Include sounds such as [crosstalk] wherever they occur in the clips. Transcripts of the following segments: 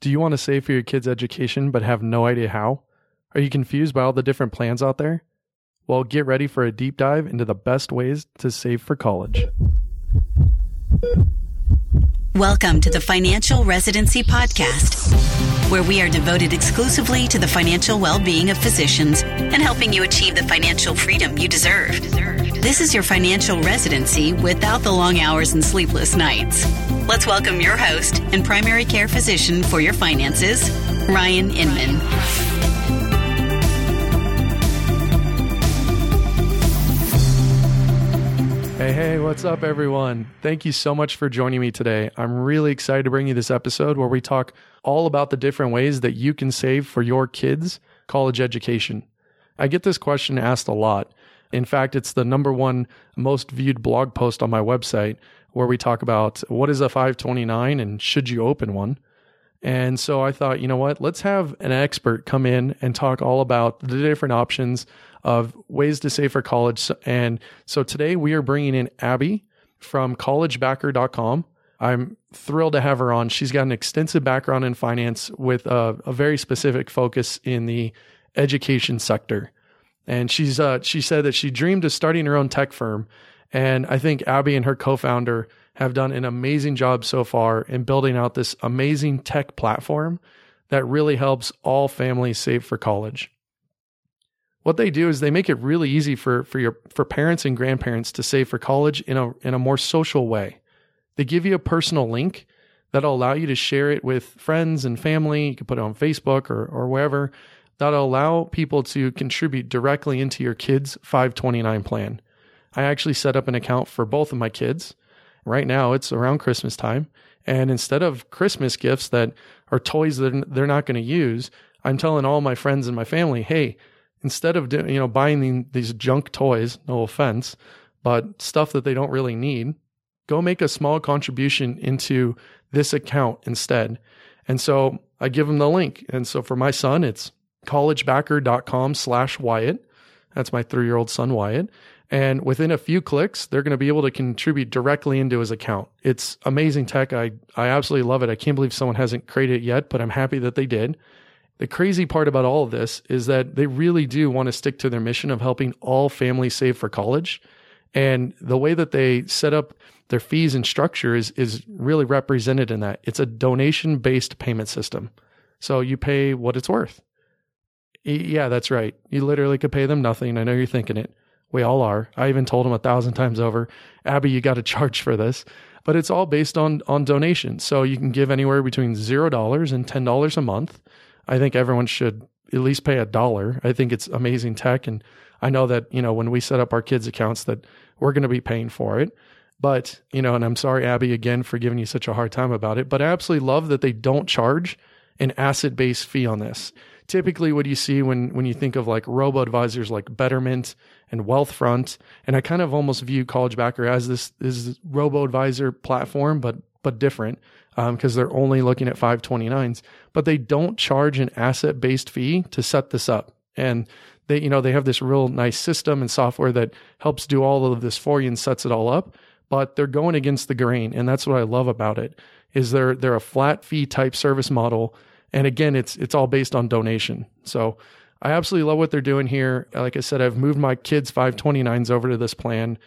Do you want to save for your kids' education but have no idea how? Are you confused by all the different plans out there? Well, get ready for a deep dive into the best ways to save for college. Welcome to the Financial Residency Podcast, where we are devoted exclusively to the financial well being of physicians and helping you achieve the financial freedom you deserve. This is your financial residency without the long hours and sleepless nights. Let's welcome your host and primary care physician for your finances, Ryan Inman. Hey, hey, what's up, everyone? Thank you so much for joining me today. I'm really excited to bring you this episode where we talk all about the different ways that you can save for your kids' college education. I get this question asked a lot. In fact, it's the number one most viewed blog post on my website where we talk about what is a 529 and should you open one. And so I thought, you know what? Let's have an expert come in and talk all about the different options of ways to save for college. And so today we are bringing in Abby from collegebacker.com. I'm thrilled to have her on. She's got an extensive background in finance with a, a very specific focus in the education sector. And she's uh, she said that she dreamed of starting her own tech firm. And I think Abby and her co-founder have done an amazing job so far in building out this amazing tech platform that really helps all families save for college what they do is they make it really easy for for your for parents and grandparents to save for college in a in a more social way. They give you a personal link that'll allow you to share it with friends and family. You can put it on Facebook or or wherever. That'll allow people to contribute directly into your kids' 529 plan. I actually set up an account for both of my kids. Right now, it's around Christmas time. And instead of Christmas gifts that are toys that they're not going to use, I'm telling all my friends and my family, hey, instead of you know buying these junk toys, no offense, but stuff that they don't really need, go make a small contribution into this account instead. And so I give them the link. And so for my son, it's collegebacker.com slash Wyatt. That's my three year old son, Wyatt. And within a few clicks, they're going to be able to contribute directly into his account. It's amazing tech. I, I absolutely love it. I can't believe someone hasn't created it yet, but I'm happy that they did. The crazy part about all of this is that they really do want to stick to their mission of helping all families save for college. And the way that they set up their fees and structure is, is really represented in that. It's a donation based payment system. So you pay what it's worth. Yeah, that's right. You literally could pay them nothing. I know you're thinking it. We all are. I even told them a thousand times over, Abby, you got to charge for this. But it's all based on on donations. So you can give anywhere between zero dollars and ten dollars a month. I think everyone should at least pay a dollar. I think it's amazing tech. And I know that, you know, when we set up our kids' accounts that we're going to be paying for it. But, you know, and I'm sorry, Abby, again, for giving you such a hard time about it. But I absolutely love that they don't charge an asset based fee on this. Typically, what you see when, when you think of like robo advisors like Betterment and Wealthfront, and I kind of almost view College Backer as this, this robo advisor platform, but but different because um, they're only looking at 529s, but they don't charge an asset based fee to set this up. And they, you know, they have this real nice system and software that helps do all of this for you and sets it all up. But they're going against the grain, and that's what I love about it. Is they're they're a flat fee type service model, and again, it's it's all based on donation. So I absolutely love what they're doing here. Like I said, I've moved my kids 529s over to this plan,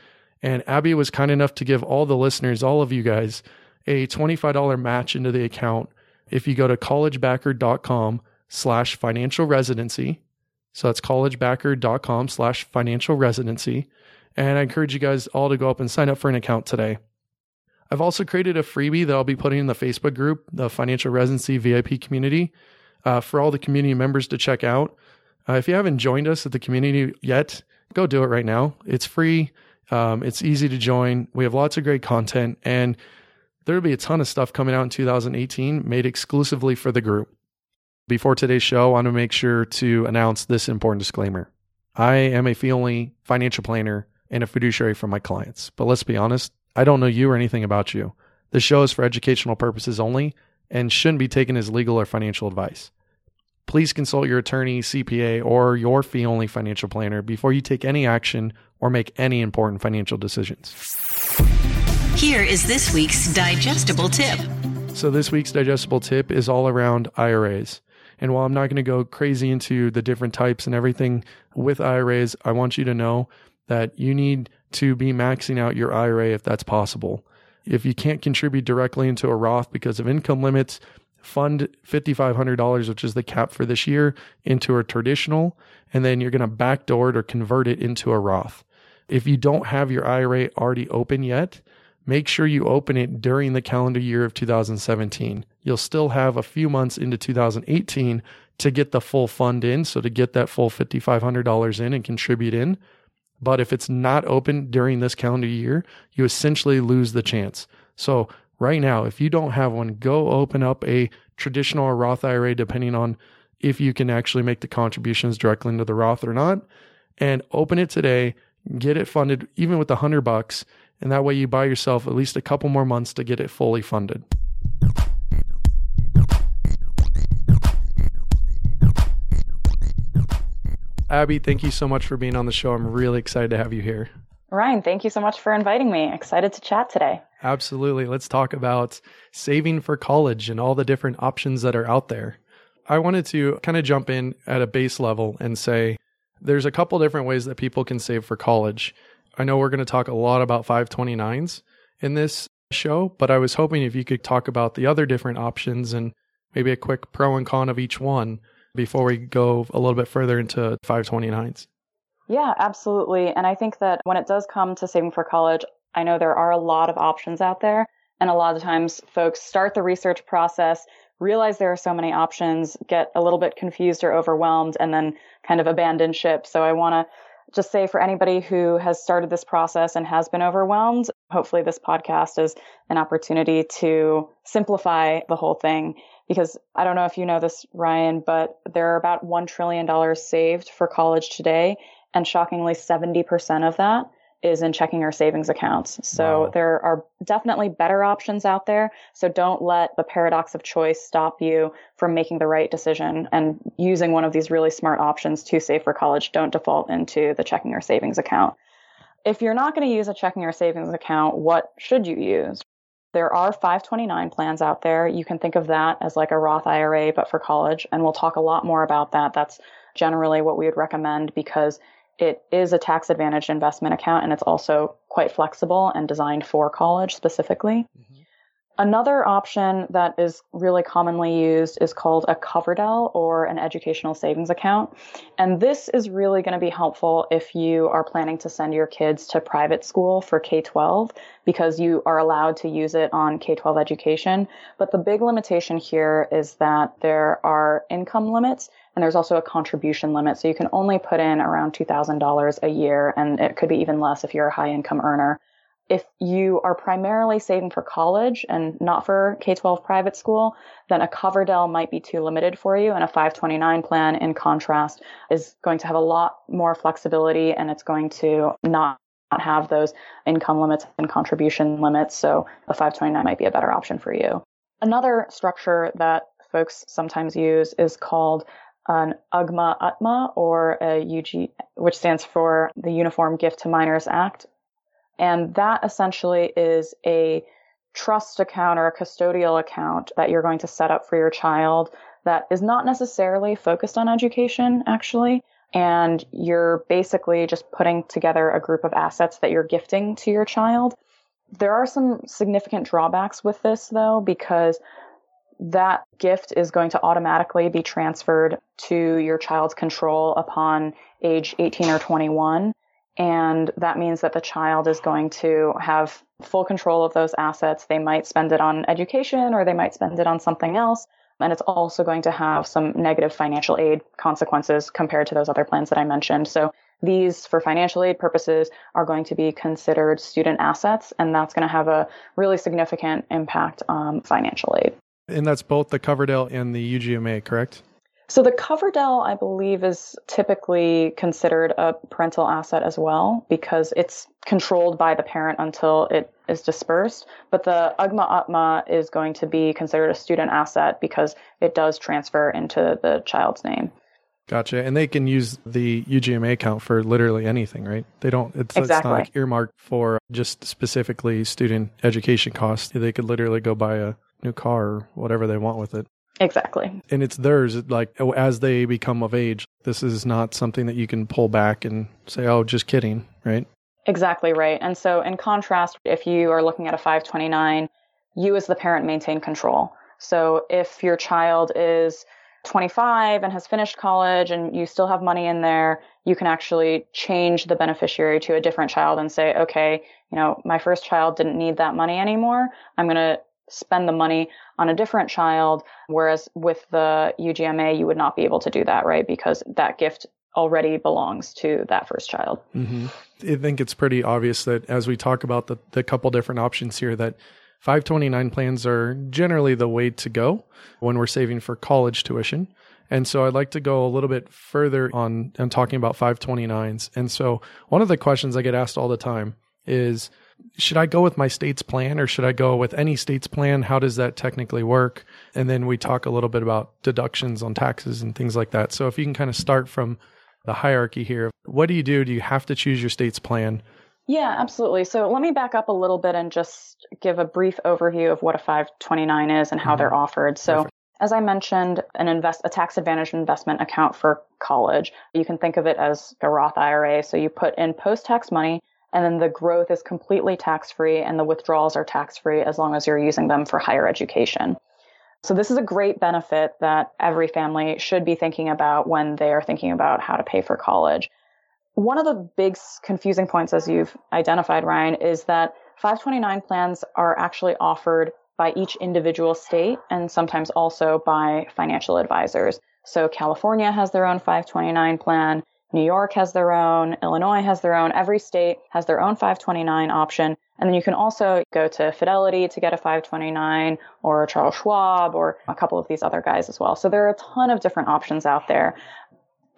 and Abby was kind enough to give all the listeners, all of you guys, a $25 match into the account if you go to collegebacker.com slash financial residency. So that's collegebacker.com slash financial residency. And I encourage you guys all to go up and sign up for an account today. I've also created a freebie that I'll be putting in the Facebook group, the Financial Residency VIP community, uh, for all the community members to check out. Uh, if you haven't joined us at the community yet, go do it right now. It's free. Um, it's easy to join. We have lots of great content, and there'll be a ton of stuff coming out in 2018 made exclusively for the group. Before today's show, I want to make sure to announce this important disclaimer. I am a fee only financial planner and a fiduciary for my clients. But let's be honest, I don't know you or anything about you. This show is for educational purposes only and shouldn't be taken as legal or financial advice. Please consult your attorney, CPA, or your fee only financial planner before you take any action or make any important financial decisions. Here is this week's digestible tip. So, this week's digestible tip is all around IRAs. And while I'm not going to go crazy into the different types and everything with IRAs, I want you to know that you need to be maxing out your IRA if that's possible. If you can't contribute directly into a Roth because of income limits, fund $5,500, which is the cap for this year, into a traditional, and then you're going to backdoor it or convert it into a Roth. If you don't have your IRA already open yet, make sure you open it during the calendar year of 2017. You'll still have a few months into 2018 to get the full fund in. So to get that full $5,500 in and contribute in. But if it's not open during this calendar year, you essentially lose the chance. So right now, if you don't have one, go open up a traditional or Roth IRA, depending on if you can actually make the contributions directly into the Roth or not, and open it today. Get it funded, even with a hundred bucks, and that way you buy yourself at least a couple more months to get it fully funded. Abby, thank you so much for being on the show. I'm really excited to have you here. Ryan, thank you so much for inviting me. Excited to chat today. Absolutely. Let's talk about saving for college and all the different options that are out there. I wanted to kind of jump in at a base level and say there's a couple different ways that people can save for college. I know we're going to talk a lot about 529s in this show, but I was hoping if you could talk about the other different options and maybe a quick pro and con of each one before we go a little bit further into 529s. Yeah, absolutely. And I think that when it does come to saving for college, I know there are a lot of options out there. And a lot of times folks start the research process, realize there are so many options, get a little bit confused or overwhelmed, and then kind of abandon ship. So I want to just say for anybody who has started this process and has been overwhelmed, hopefully this podcast is an opportunity to simplify the whole thing. Because I don't know if you know this, Ryan, but there are about $1 trillion saved for college today. And shockingly, 70% of that is in checking or savings accounts. So wow. there are definitely better options out there. So don't let the paradox of choice stop you from making the right decision and using one of these really smart options to save for college. Don't default into the checking or savings account. If you're not going to use a checking or savings account, what should you use? There are 529 plans out there. You can think of that as like a Roth IRA, but for college. And we'll talk a lot more about that. That's generally what we would recommend because it is a tax advantaged investment account and it's also quite flexible and designed for college specifically. Mm-hmm. Another option that is really commonly used is called a Coverdell or an educational savings account. And this is really going to be helpful if you are planning to send your kids to private school for K 12 because you are allowed to use it on K 12 education. But the big limitation here is that there are income limits and there's also a contribution limit. So you can only put in around $2,000 a year, and it could be even less if you're a high income earner. If you are primarily saving for college and not for K 12 private school, then a Coverdell might be too limited for you. And a 529 plan, in contrast, is going to have a lot more flexibility and it's going to not have those income limits and contribution limits. So a 529 might be a better option for you. Another structure that folks sometimes use is called an UGMA UTMA or a UG, which stands for the Uniform Gift to Minors Act. And that essentially is a trust account or a custodial account that you're going to set up for your child that is not necessarily focused on education, actually. And you're basically just putting together a group of assets that you're gifting to your child. There are some significant drawbacks with this, though, because that gift is going to automatically be transferred to your child's control upon age 18 or 21. And that means that the child is going to have full control of those assets. They might spend it on education or they might spend it on something else. And it's also going to have some negative financial aid consequences compared to those other plans that I mentioned. So these, for financial aid purposes, are going to be considered student assets, and that's going to have a really significant impact on financial aid. And that's both the Coverdell and the UGMA, correct? So the Coverdell, I believe, is typically considered a parental asset as well because it's controlled by the parent until it is dispersed. But the UGMA UTMA is going to be considered a student asset because it does transfer into the child's name. Gotcha. And they can use the UGMA account for literally anything, right? They don't, it's, exactly. it's not like earmarked for just specifically student education costs. They could literally go buy a new car or whatever they want with it. Exactly. And it's theirs, like oh, as they become of age. This is not something that you can pull back and say, oh, just kidding, right? Exactly right. And so, in contrast, if you are looking at a 529, you as the parent maintain control. So, if your child is 25 and has finished college and you still have money in there, you can actually change the beneficiary to a different child and say, okay, you know, my first child didn't need that money anymore. I'm going to spend the money on a different child. Whereas with the UGMA, you would not be able to do that, right? Because that gift already belongs to that first child. Mm-hmm. I think it's pretty obvious that as we talk about the, the couple different options here, that 529 plans are generally the way to go when we're saving for college tuition. And so I'd like to go a little bit further on and talking about 529s. And so one of the questions I get asked all the time is should I go with my state's plan or should I go with any state's plan? How does that technically work? And then we talk a little bit about deductions on taxes and things like that. So if you can kind of start from the hierarchy here, what do you do? Do you have to choose your state's plan? Yeah, absolutely. So let me back up a little bit and just give a brief overview of what a 529 is and how mm-hmm. they're offered. So Perfect. as I mentioned, an invest a tax advantage investment account for college. You can think of it as a Roth IRA. So you put in post-tax money and then the growth is completely tax free and the withdrawals are tax free as long as you're using them for higher education. So this is a great benefit that every family should be thinking about when they are thinking about how to pay for college. One of the big confusing points, as you've identified, Ryan, is that 529 plans are actually offered by each individual state and sometimes also by financial advisors. So California has their own 529 plan. New York has their own, Illinois has their own, every state has their own 529 option. And then you can also go to Fidelity to get a 529 or Charles Schwab or a couple of these other guys as well. So there are a ton of different options out there.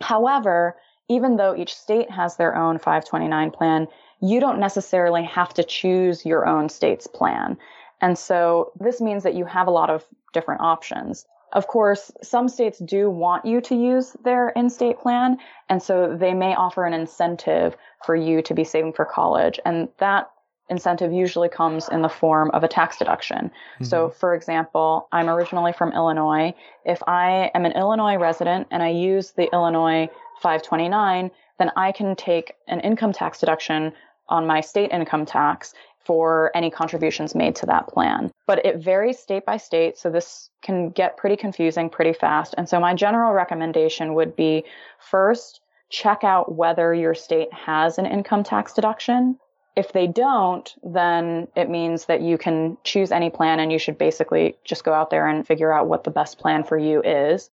However, even though each state has their own 529 plan, you don't necessarily have to choose your own state's plan. And so this means that you have a lot of different options. Of course, some states do want you to use their in-state plan, and so they may offer an incentive for you to be saving for college, and that incentive usually comes in the form of a tax deduction. Mm-hmm. So, for example, I'm originally from Illinois. If I am an Illinois resident and I use the Illinois 529, then I can take an income tax deduction on my state income tax for any contributions made to that plan. But it varies state by state, so this can get pretty confusing pretty fast. And so my general recommendation would be first, check out whether your state has an income tax deduction. If they don't, then it means that you can choose any plan and you should basically just go out there and figure out what the best plan for you is.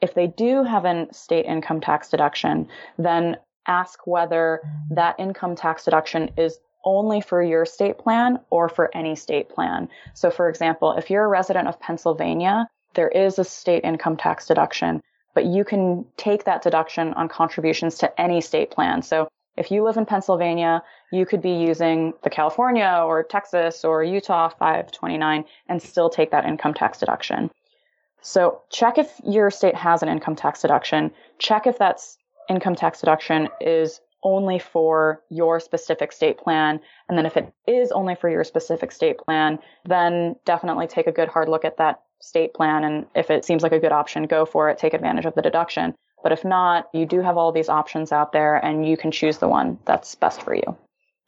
If they do have a state income tax deduction, then ask whether that income tax deduction is only for your state plan or for any state plan. So, for example, if you're a resident of Pennsylvania, there is a state income tax deduction, but you can take that deduction on contributions to any state plan. So, if you live in Pennsylvania, you could be using the California or Texas or Utah 529 and still take that income tax deduction. So, check if your state has an income tax deduction. Check if that income tax deduction is only for your specific state plan. And then if it is only for your specific state plan, then definitely take a good hard look at that state plan. And if it seems like a good option, go for it, take advantage of the deduction. But if not, you do have all these options out there and you can choose the one that's best for you.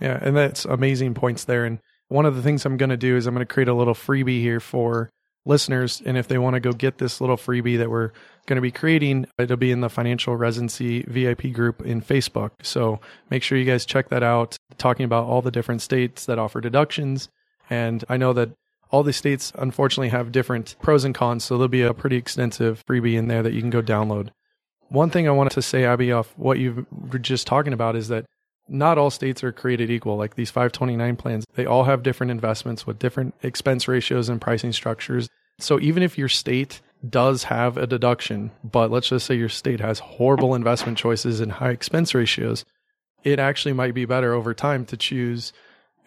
Yeah, and that's amazing points there. And one of the things I'm going to do is I'm going to create a little freebie here for listeners. And if they want to go get this little freebie that we're going to be creating, it'll be in the financial residency VIP group in Facebook. So make sure you guys check that out, talking about all the different states that offer deductions. And I know that all the states unfortunately have different pros and cons. So there'll be a pretty extensive freebie in there that you can go download. One thing I wanted to say, Abby, off what you were just talking about is that not all states are created equal. Like these 529 plans, they all have different investments with different expense ratios and pricing structures. So even if your state does have a deduction, but let's just say your state has horrible investment choices and high expense ratios, it actually might be better over time to choose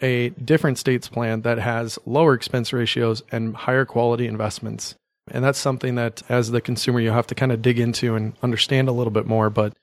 a different state's plan that has lower expense ratios and higher quality investments. And that's something that as the consumer you have to kind of dig into and understand a little bit more, but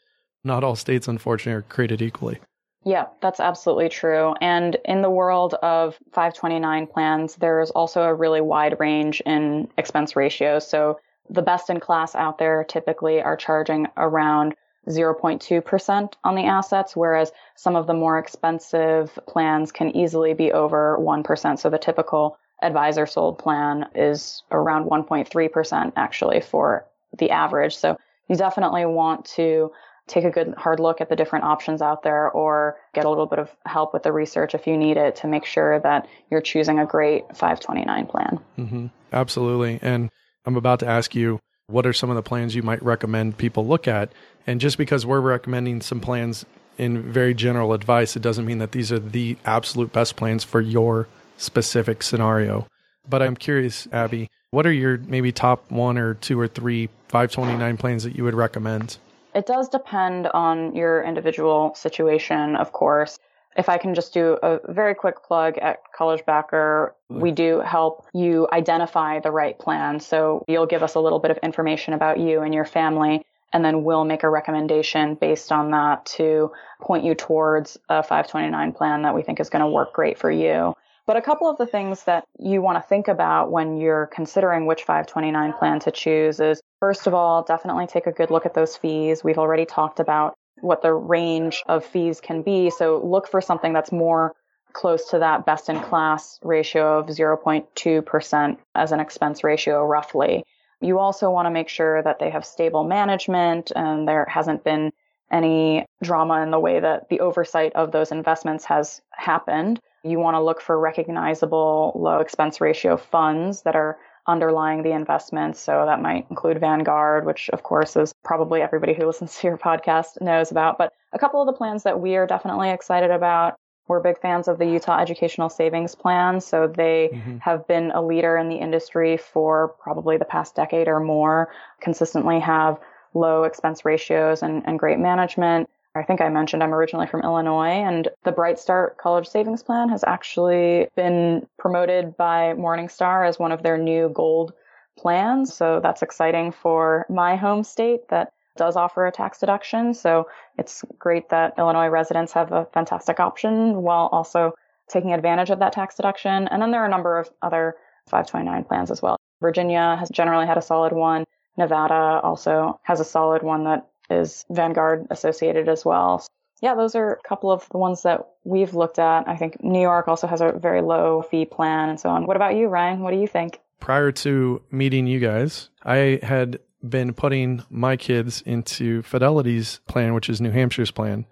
not all states unfortunately are created equally. Yeah, that's absolutely true. And in the world of 529 plans, there's also a really wide range in expense ratios. So the best in class out there typically are charging around 0.2% on the assets, whereas some of the more expensive plans can easily be over 1%. So the typical advisor sold plan is around 1.3% actually for the average. So you definitely want to take a good hard look at the different options out there or get a little bit of help with the research if you need it to make sure that you're choosing a great 529 plan. Mm-hmm. Absolutely. And I'm about to ask you what are some of the plans you might recommend people look at? And just because we're recommending some plans in very general advice, it doesn't mean that these are the absolute best plans for your specific scenario. But I'm curious, Abby, what are your maybe top one or two or three 529 plans that you would recommend? It does depend on your individual situation, of course. If I can just do a very quick plug at College Backer, mm-hmm. we do help you identify the right plan. So you'll give us a little bit of information about you and your family, and then we'll make a recommendation based on that to point you towards a 529 plan that we think is going to work great for you. But a couple of the things that you want to think about when you're considering which 529 plan to choose is first of all, definitely take a good look at those fees. We've already talked about what the range of fees can be. So look for something that's more close to that best in class ratio of 0.2% as an expense ratio roughly. You also want to make sure that they have stable management and there hasn't been any drama in the way that the oversight of those investments has happened. You want to look for recognizable low expense ratio funds that are underlying the investments. So that might include Vanguard, which of course is probably everybody who listens to your [laughs] podcast knows about. But a couple of the plans that we are definitely excited about. We're big fans of the Utah Educational Savings Plan. So they mm-hmm. have been a leader in the industry for probably the past decade or more, consistently have low expense ratios and, and great management. I think I mentioned I'm originally from Illinois, and the Bright Start College Savings Plan has actually been promoted by Morningstar as one of their new gold plans. So that's exciting for my home state that does offer a tax deduction. So it's great that Illinois residents have a fantastic option while also taking advantage of that tax deduction. And then there are a number of other 529 plans as well. Virginia has generally had a solid one. Nevada also has a solid one that is Vanguard associated as well. Yeah, those are a couple of the ones that we've looked at. I think New York also has a very low fee plan and so on. What about you, Ryan? What do you think? Prior to meeting you guys, I had been putting my kids into Fidelity's plan, which is New Hampshire's plan.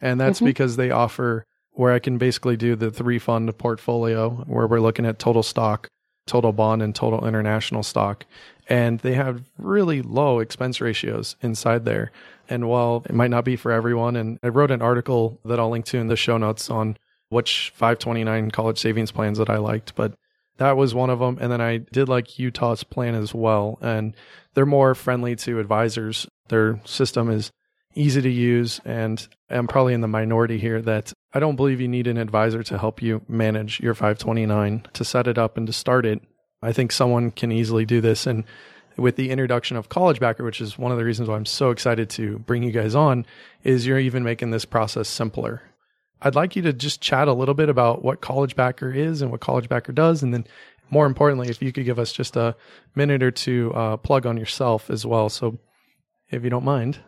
And that's mm-hmm. because they offer where I can basically do the three fund portfolio where we're looking at total stock, total bond, and total international stock and they have really low expense ratios inside there. And while it might not be for everyone, and I wrote an article that I'll link to in the show notes on which 529 college savings plans that I liked, but that was one of them. And then I did like Utah's plan as well. And they're more friendly to advisors. Their system is easy to use. And I'm probably in the minority here that I don't believe you need an advisor to help you manage your 529 to set it up and to start it. I think someone can easily do this. And with the introduction of College Backer, which is one of the reasons why I'm so excited to bring you guys on, is you're even making this process simpler. I'd like you to just chat a little bit about what College Backer is and what College Backer does. And then, more importantly, if you could give us just a minute or two uh, plug on yourself as well. So, if you don't mind.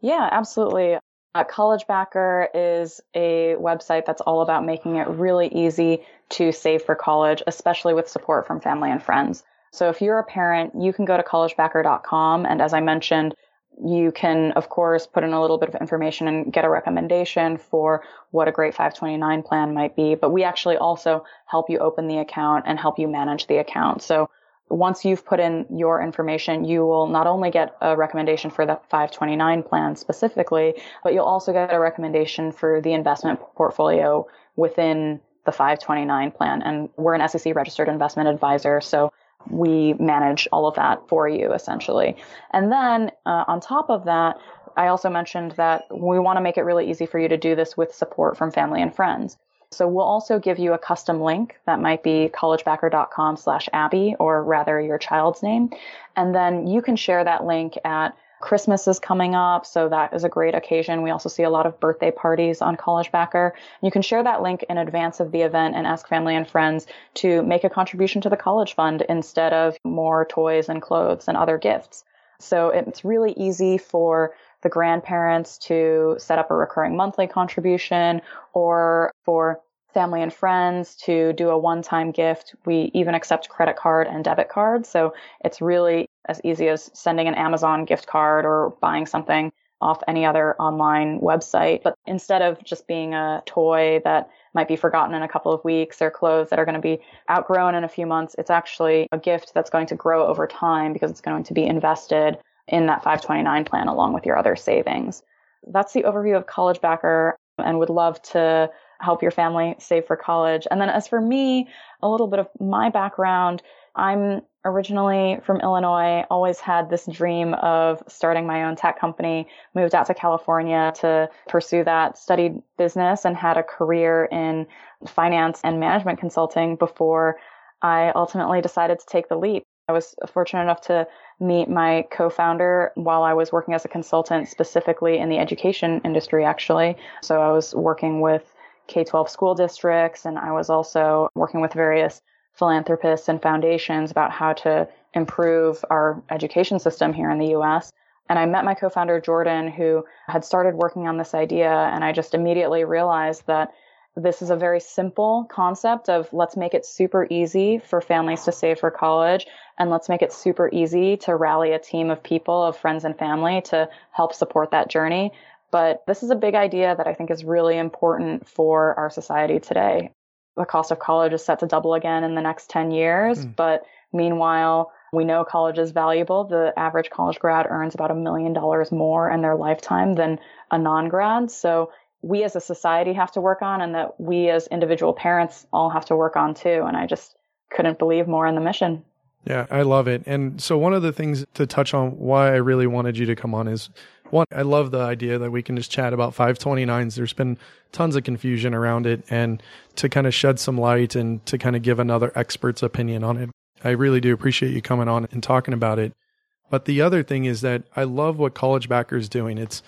Yeah, absolutely. Uh, College Backer is a website that's all about making it really easy to save for college, especially with support from family and friends. So if you're a parent, you can go to collegebacker.com. And as I mentioned, you can, of course, put in a little bit of information and get a recommendation for what a great 529 plan might be. But we actually also help you open the account and help you manage the account. So once you've put in your information, you will not only get a recommendation for the 529 plan specifically, but you'll also get a recommendation for the investment portfolio within the 529 plan. And we're an SEC registered investment advisor. So we manage all of that for you essentially. And then uh, on top of that, I also mentioned that we want to make it really easy for you to do this with support from family and friends. So we'll also give you a custom link that might be collegebacker.com slash Abby or rather your child's name. And then you can share that link at Christmas is coming up, so that is a great occasion. We also see a lot of birthday parties on College Backer. You can share that link in advance of the event and ask family and friends to make a contribution to the college fund instead of more toys and clothes and other gifts. So it's really easy for the grandparents to set up a recurring monthly contribution or for family and friends to do a one time gift. We even accept credit card and debit cards. So it's really as easy as sending an Amazon gift card or buying something off any other online website. But instead of just being a toy that might be forgotten in a couple of weeks or clothes that are going to be outgrown in a few months, it's actually a gift that's going to grow over time because it's going to be invested in that 529 plan along with your other savings. That's the overview of College Backer and would love to help your family save for college. And then as for me, a little bit of my background, I'm originally from Illinois, always had this dream of starting my own tech company, moved out to California to pursue that, studied business and had a career in finance and management consulting before I ultimately decided to take the leap. I was fortunate enough to meet my co-founder while I was working as a consultant specifically in the education industry actually. So I was working with K-12 school districts and I was also working with various philanthropists and foundations about how to improve our education system here in the US. And I met my co founder, Jordan, who had started working on this idea. And I just immediately realized that this is a very simple concept of let's make it super easy for families to save for college and let's make it super easy to rally a team of people, of friends and family to help support that journey. But this is a big idea that I think is really important for our society today the cost of college is set to double again in the next 10 years. Mm. But meanwhile, we know college is valuable. The average college grad earns about a million dollars more in their lifetime than a non grad. So we as a society have to work on, and that we as individual parents all have to work on too. And I just couldn't believe more in the mission. Yeah, I love it. And so, one of the things to touch on why I really wanted you to come on is one, I love the idea that we can just chat about 529s. There's been tons of confusion around it, and to kind of shed some light and to kind of give another expert's opinion on it. I really do appreciate you coming on and talking about it. But the other thing is that I love what College Backer is doing. It's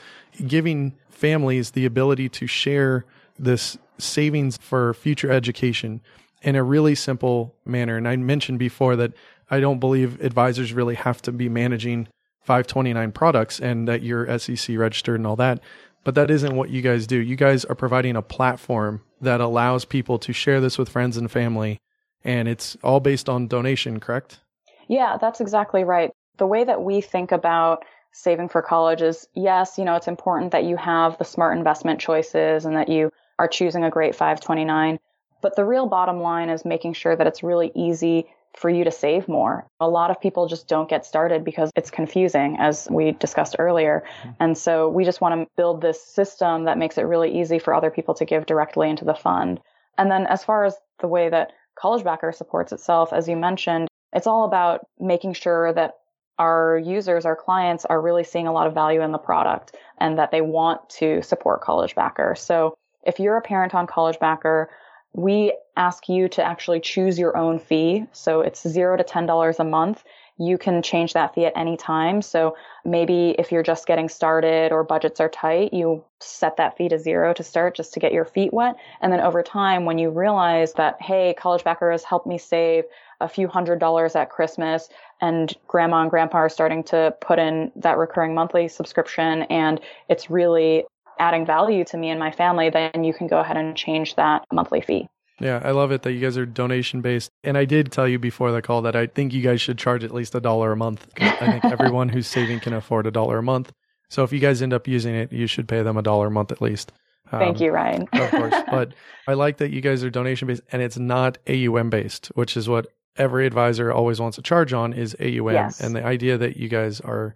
giving families the ability to share this savings for future education in a really simple manner. And I mentioned before that I don't believe advisors really have to be managing 529 products and that you're SEC registered and all that. But that isn't what you guys do. You guys are providing a platform that allows people to share this with friends and family. And it's all based on donation, correct? Yeah, that's exactly right. The way that we think about saving for college is yes, you know, it's important that you have the smart investment choices and that you are choosing a great 529. But the real bottom line is making sure that it's really easy for you to save more. A lot of people just don't get started because it's confusing, as we discussed earlier. Mm-hmm. And so we just want to build this system that makes it really easy for other people to give directly into the fund. And then as far as the way that College Backer supports itself, as you mentioned, it's all about making sure that our users, our clients are really seeing a lot of value in the product and that they want to support College Backer. So if you're a parent on College Backer, we ask you to actually choose your own fee. So it's zero to $10 a month. You can change that fee at any time. So maybe if you're just getting started or budgets are tight, you set that fee to zero to start just to get your feet wet. And then over time, when you realize that, hey, College Backer has helped me save a few hundred dollars at Christmas and grandma and grandpa are starting to put in that recurring monthly subscription and it's really adding value to me and my family, then you can go ahead and change that monthly fee. Yeah, I love it that you guys are donation based. And I did tell you before the call that I think you guys should charge at least a dollar a month. I think [laughs] everyone who's saving can afford a dollar a month. So if you guys end up using it, you should pay them a dollar a month at least. Um, Thank you, Ryan. of course. [laughs] But I like that you guys are donation based and it's not AUM based, which is what every advisor always wants to charge on is AUM. Yes. And the idea that you guys are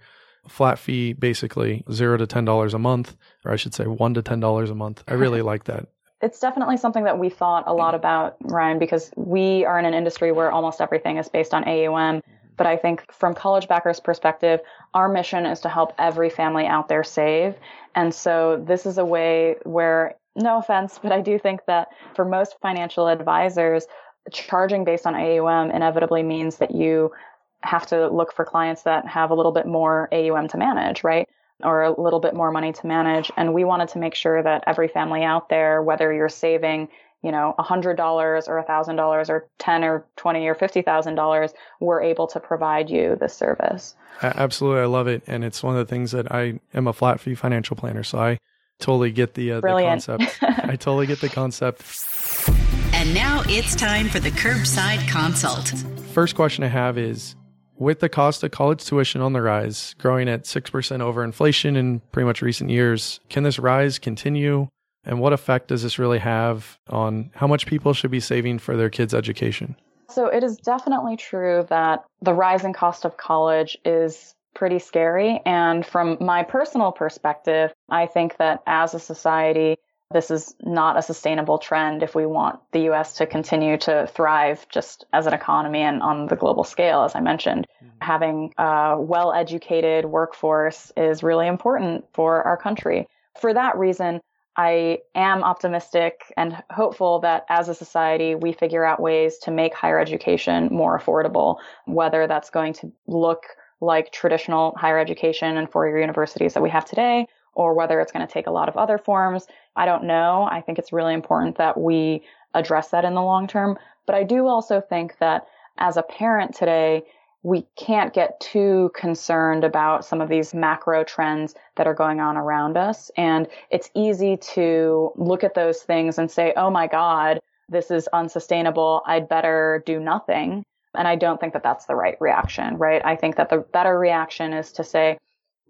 flat fee, basically zero to ten dollars a month, or I should say one to ten dollars a month. I really [laughs] like that. It's definitely something that we thought a lot about, Ryan, because we are in an industry where almost everything is based on AUM. But I think from College Backer's perspective, our mission is to help every family out there save. And so this is a way where, no offense, but I do think that for most financial advisors, charging based on AUM inevitably means that you have to look for clients that have a little bit more AUM to manage, right? Or a little bit more money to manage. And we wanted to make sure that every family out there, whether you're saving you know, $100 or $1,000 or 10 or 20 or $50,000, we're able to provide you this service. Absolutely. I love it. And it's one of the things that I am a flat fee financial planner. So I totally get the, uh, the concept. [laughs] I totally get the concept. And now it's time for the curbside consult. First question I have is with the cost of college tuition on the rise, growing at 6% over inflation in pretty much recent years, can this rise continue? And what effect does this really have on how much people should be saving for their kids' education? So it is definitely true that the rising cost of college is pretty scary. And from my personal perspective, I think that as a society, this is not a sustainable trend if we want the US to continue to thrive just as an economy and on the global scale, as I mentioned. Mm-hmm. Having a well educated workforce is really important for our country. For that reason, I am optimistic and hopeful that as a society, we figure out ways to make higher education more affordable, whether that's going to look like traditional higher education and four year universities that we have today, or whether it's going to take a lot of other forms. I don't know. I think it's really important that we address that in the long term. But I do also think that as a parent today, we can't get too concerned about some of these macro trends that are going on around us. And it's easy to look at those things and say, oh my God, this is unsustainable. I'd better do nothing. And I don't think that that's the right reaction, right? I think that the better reaction is to say,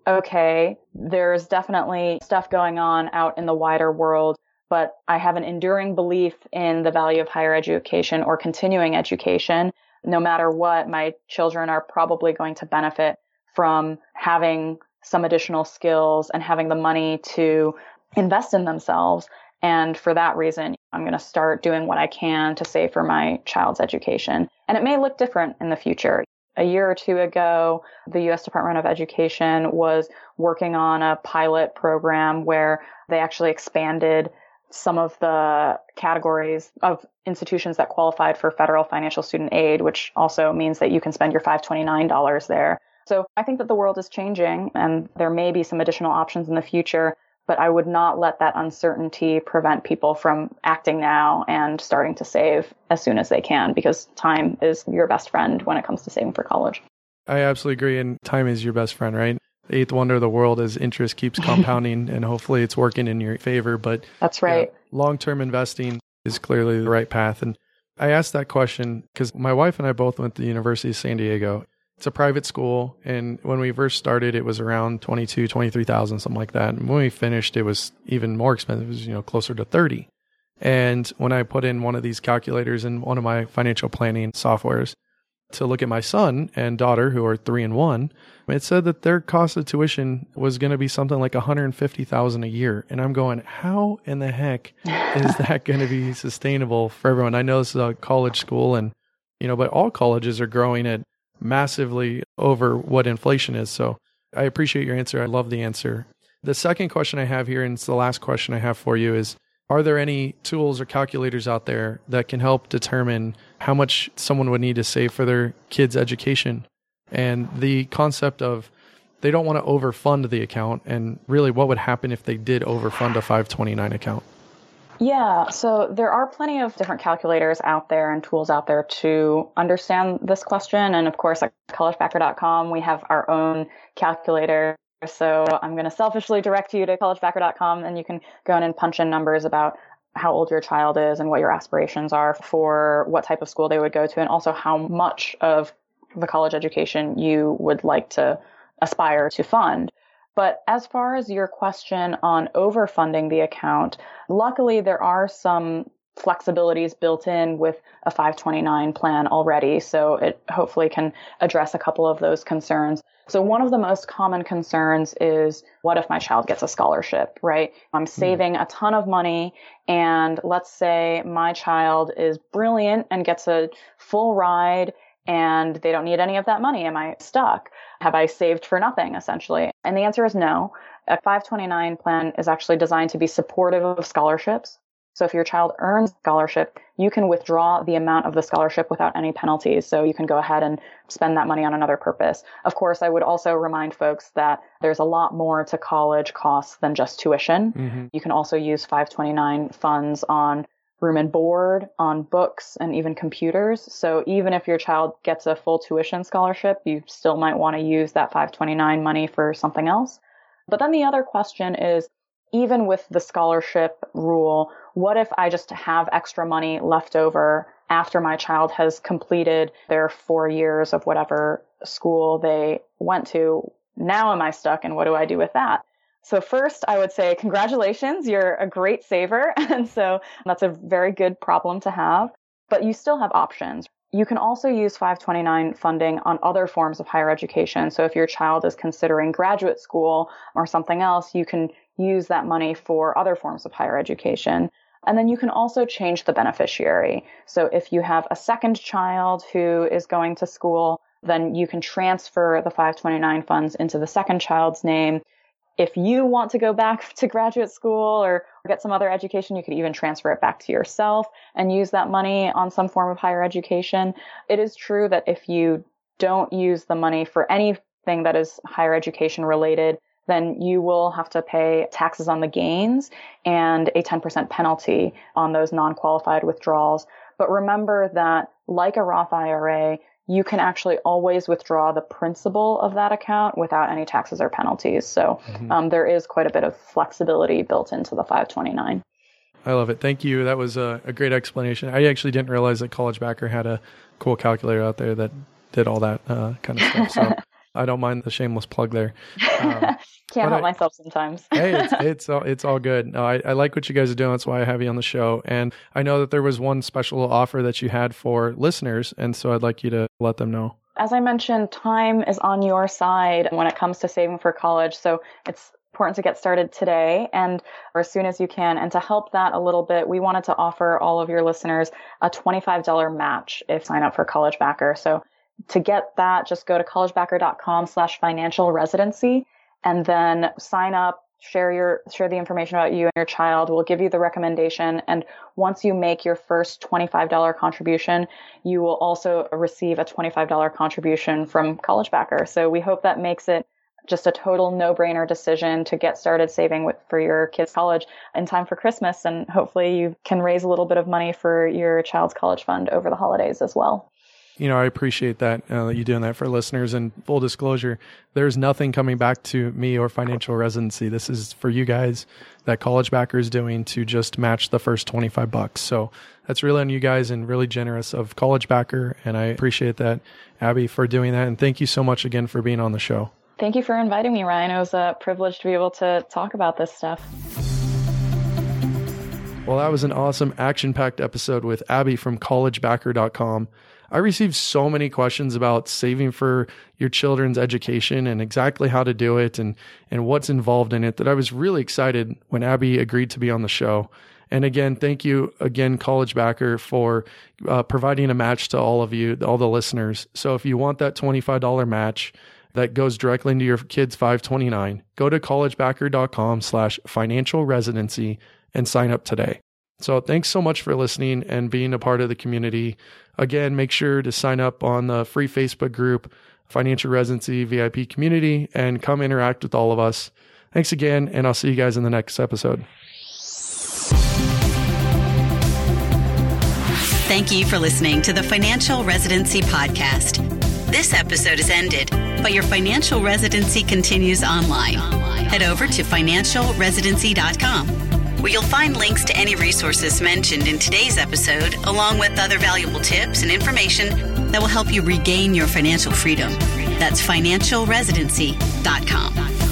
okay, there's definitely stuff going on out in the wider world, but I have an enduring belief in the value of higher education or continuing education no matter what, my children are probably going to benefit from having some additional skills and having the money to invest in themselves. And for that reason, I'm going to start doing what I can to save for my child's education. And it may look different in the future. A year or two ago, the U.S. Department of Education was working on a pilot program where they actually expanded some of the categories of institutions that qualified for federal financial student aid, which also means that you can spend your $529 there. So I think that the world is changing and there may be some additional options in the future, but I would not let that uncertainty prevent people from acting now and starting to save as soon as they can because time is your best friend when it comes to saving for college. I absolutely agree. And time is your best friend, right? the eighth wonder of the world is interest keeps [laughs] compounding and hopefully it's working in your favor. But that's right. Long term investing is clearly the right path. And I asked that question because my wife and I both went to the University of San Diego. It's a private school. And when we first started, it was around 22, 23,000, something like that. And when we finished, it was even more expensive. It was, you know, closer to 30. And when I put in one of these calculators in one of my financial planning softwares, to look at my son and daughter who are three and one, it said that their cost of tuition was going to be something like 150,000 a year. And I'm going, how in the heck is [laughs] that going to be sustainable for everyone? I know this is a college school and, you know, but all colleges are growing at massively over what inflation is. So I appreciate your answer. I love the answer. The second question I have here, and it's the last question I have for you is, are there any tools or calculators out there that can help determine how much someone would need to save for their kids' education? And the concept of they don't want to overfund the account, and really what would happen if they did overfund a 529 account? Yeah, so there are plenty of different calculators out there and tools out there to understand this question. And of course, at collegebacker.com, we have our own calculator so I'm going to selfishly direct you to collegebacker.com and you can go in and punch in numbers about how old your child is and what your aspirations are for what type of school they would go to and also how much of the college education you would like to aspire to fund. But as far as your question on overfunding the account, luckily there are some flexibilities built in with a 529 plan already. So it hopefully can address a couple of those concerns. So one of the most common concerns is what if my child gets a scholarship, right? I'm hmm. saving a ton of money and let's say my child is brilliant and gets a full ride and they don't need any of that money. Am I stuck? Have I saved for nothing essentially? And the answer is no. A 529 plan is actually designed to be supportive of scholarships. So if your child earns scholarship, you can withdraw the amount of the scholarship without any penalties. So you can go ahead and spend that money on another purpose. Of course, I would also remind folks that there's a lot more to college costs than just tuition. Mm-hmm. You can also use 529 funds on room and board, on books, and even computers. So even if your child gets a full tuition scholarship, you still might want to use that 529 money for something else. But then the other question is, even with the scholarship rule, what if I just have extra money left over after my child has completed their four years of whatever school they went to? Now am I stuck and what do I do with that? So first, I would say congratulations, you're a great saver. [laughs] And so that's a very good problem to have, but you still have options. You can also use 529 funding on other forms of higher education. So if your child is considering graduate school or something else, you can use that money for other forms of higher education. And then you can also change the beneficiary. So if you have a second child who is going to school, then you can transfer the 529 funds into the second child's name if you want to go back [laughs] to graduate school or get some other education, you could even transfer it back to yourself and use that money on some form of higher education. It is true that if you don't use the money for anything that is higher education related, then you will have to pay taxes on the gains and a 10% penalty on those non-qualified withdrawals. But remember that like a Roth IRA, you can actually always withdraw the principal of that account without any taxes or penalties. So mm-hmm. um, there is quite a bit of flexibility built into the 529. I love it. Thank you. That was a, a great explanation. I actually didn't realize that College Backer had a cool calculator out there that did all that uh, kind of stuff. So [laughs] I don't mind the shameless plug there. Um, [laughs] Can't help I, myself sometimes. [laughs] hey, it's [laughs] it's all, it's all good. No, I, I like what you guys are doing. That's why I have you on the show. And I know that there was one special offer that you had for listeners, and so I'd like you to let them know. As I mentioned, time is on your side when it comes to saving for college. So it's important to get started today and or as soon as you can. And to help that a little bit, we wanted to offer all of your listeners a $25 match if sign up for College Backer. So to get that, just go to collegebacker.com slash financial residency and then sign up, share your, share the information about you and your child. We'll give you the recommendation. And once you make your first $25 contribution, you will also receive a $25 contribution from College Backer. So we hope that makes it just a total no-brainer decision to get started saving with, for your kids' college in time for Christmas. And hopefully you can raise a little bit of money for your child's college fund over the holidays as well you know, I appreciate that uh, you doing that for listeners. And full disclosure, there's nothing coming back to me or financial residency. This is for you guys that College Backer is doing to just match the first 25 bucks. So that's really on you guys and really generous of College Backer. And I appreciate that, Abby, for doing that. And thank you so much again for being on the show. Thank you for inviting me, Ryan. It was a privilege to be able to talk about this stuff. Well, that was an awesome action packed episode with Abby from collegebacker.com. I received so many questions about saving for your children's education and exactly how to do it and, and what's involved in it that I was really excited when Abby agreed to be on the show. And again, thank you again, College Backer, for uh, providing a match to all of you, all the listeners. So if you want that $25 match that goes directly into your kid's 529, go to collegebacker.com slash financial residency and sign up today. So thanks so much for listening and being a part of the community. Again, make sure to sign up on the free Facebook group, Financial Residency VIP community, and come interact with all of us. Thanks again, and I'll see you guys in the next episode. Thank you for listening to the Financial Residency Podcast. This episode is ended, but your financial residency continues online. Head over to financialresidency.com where you'll find links to any resources mentioned in today's episode, along with other valuable tips and information that will help you regain your financial freedom. That's financialresidency.com.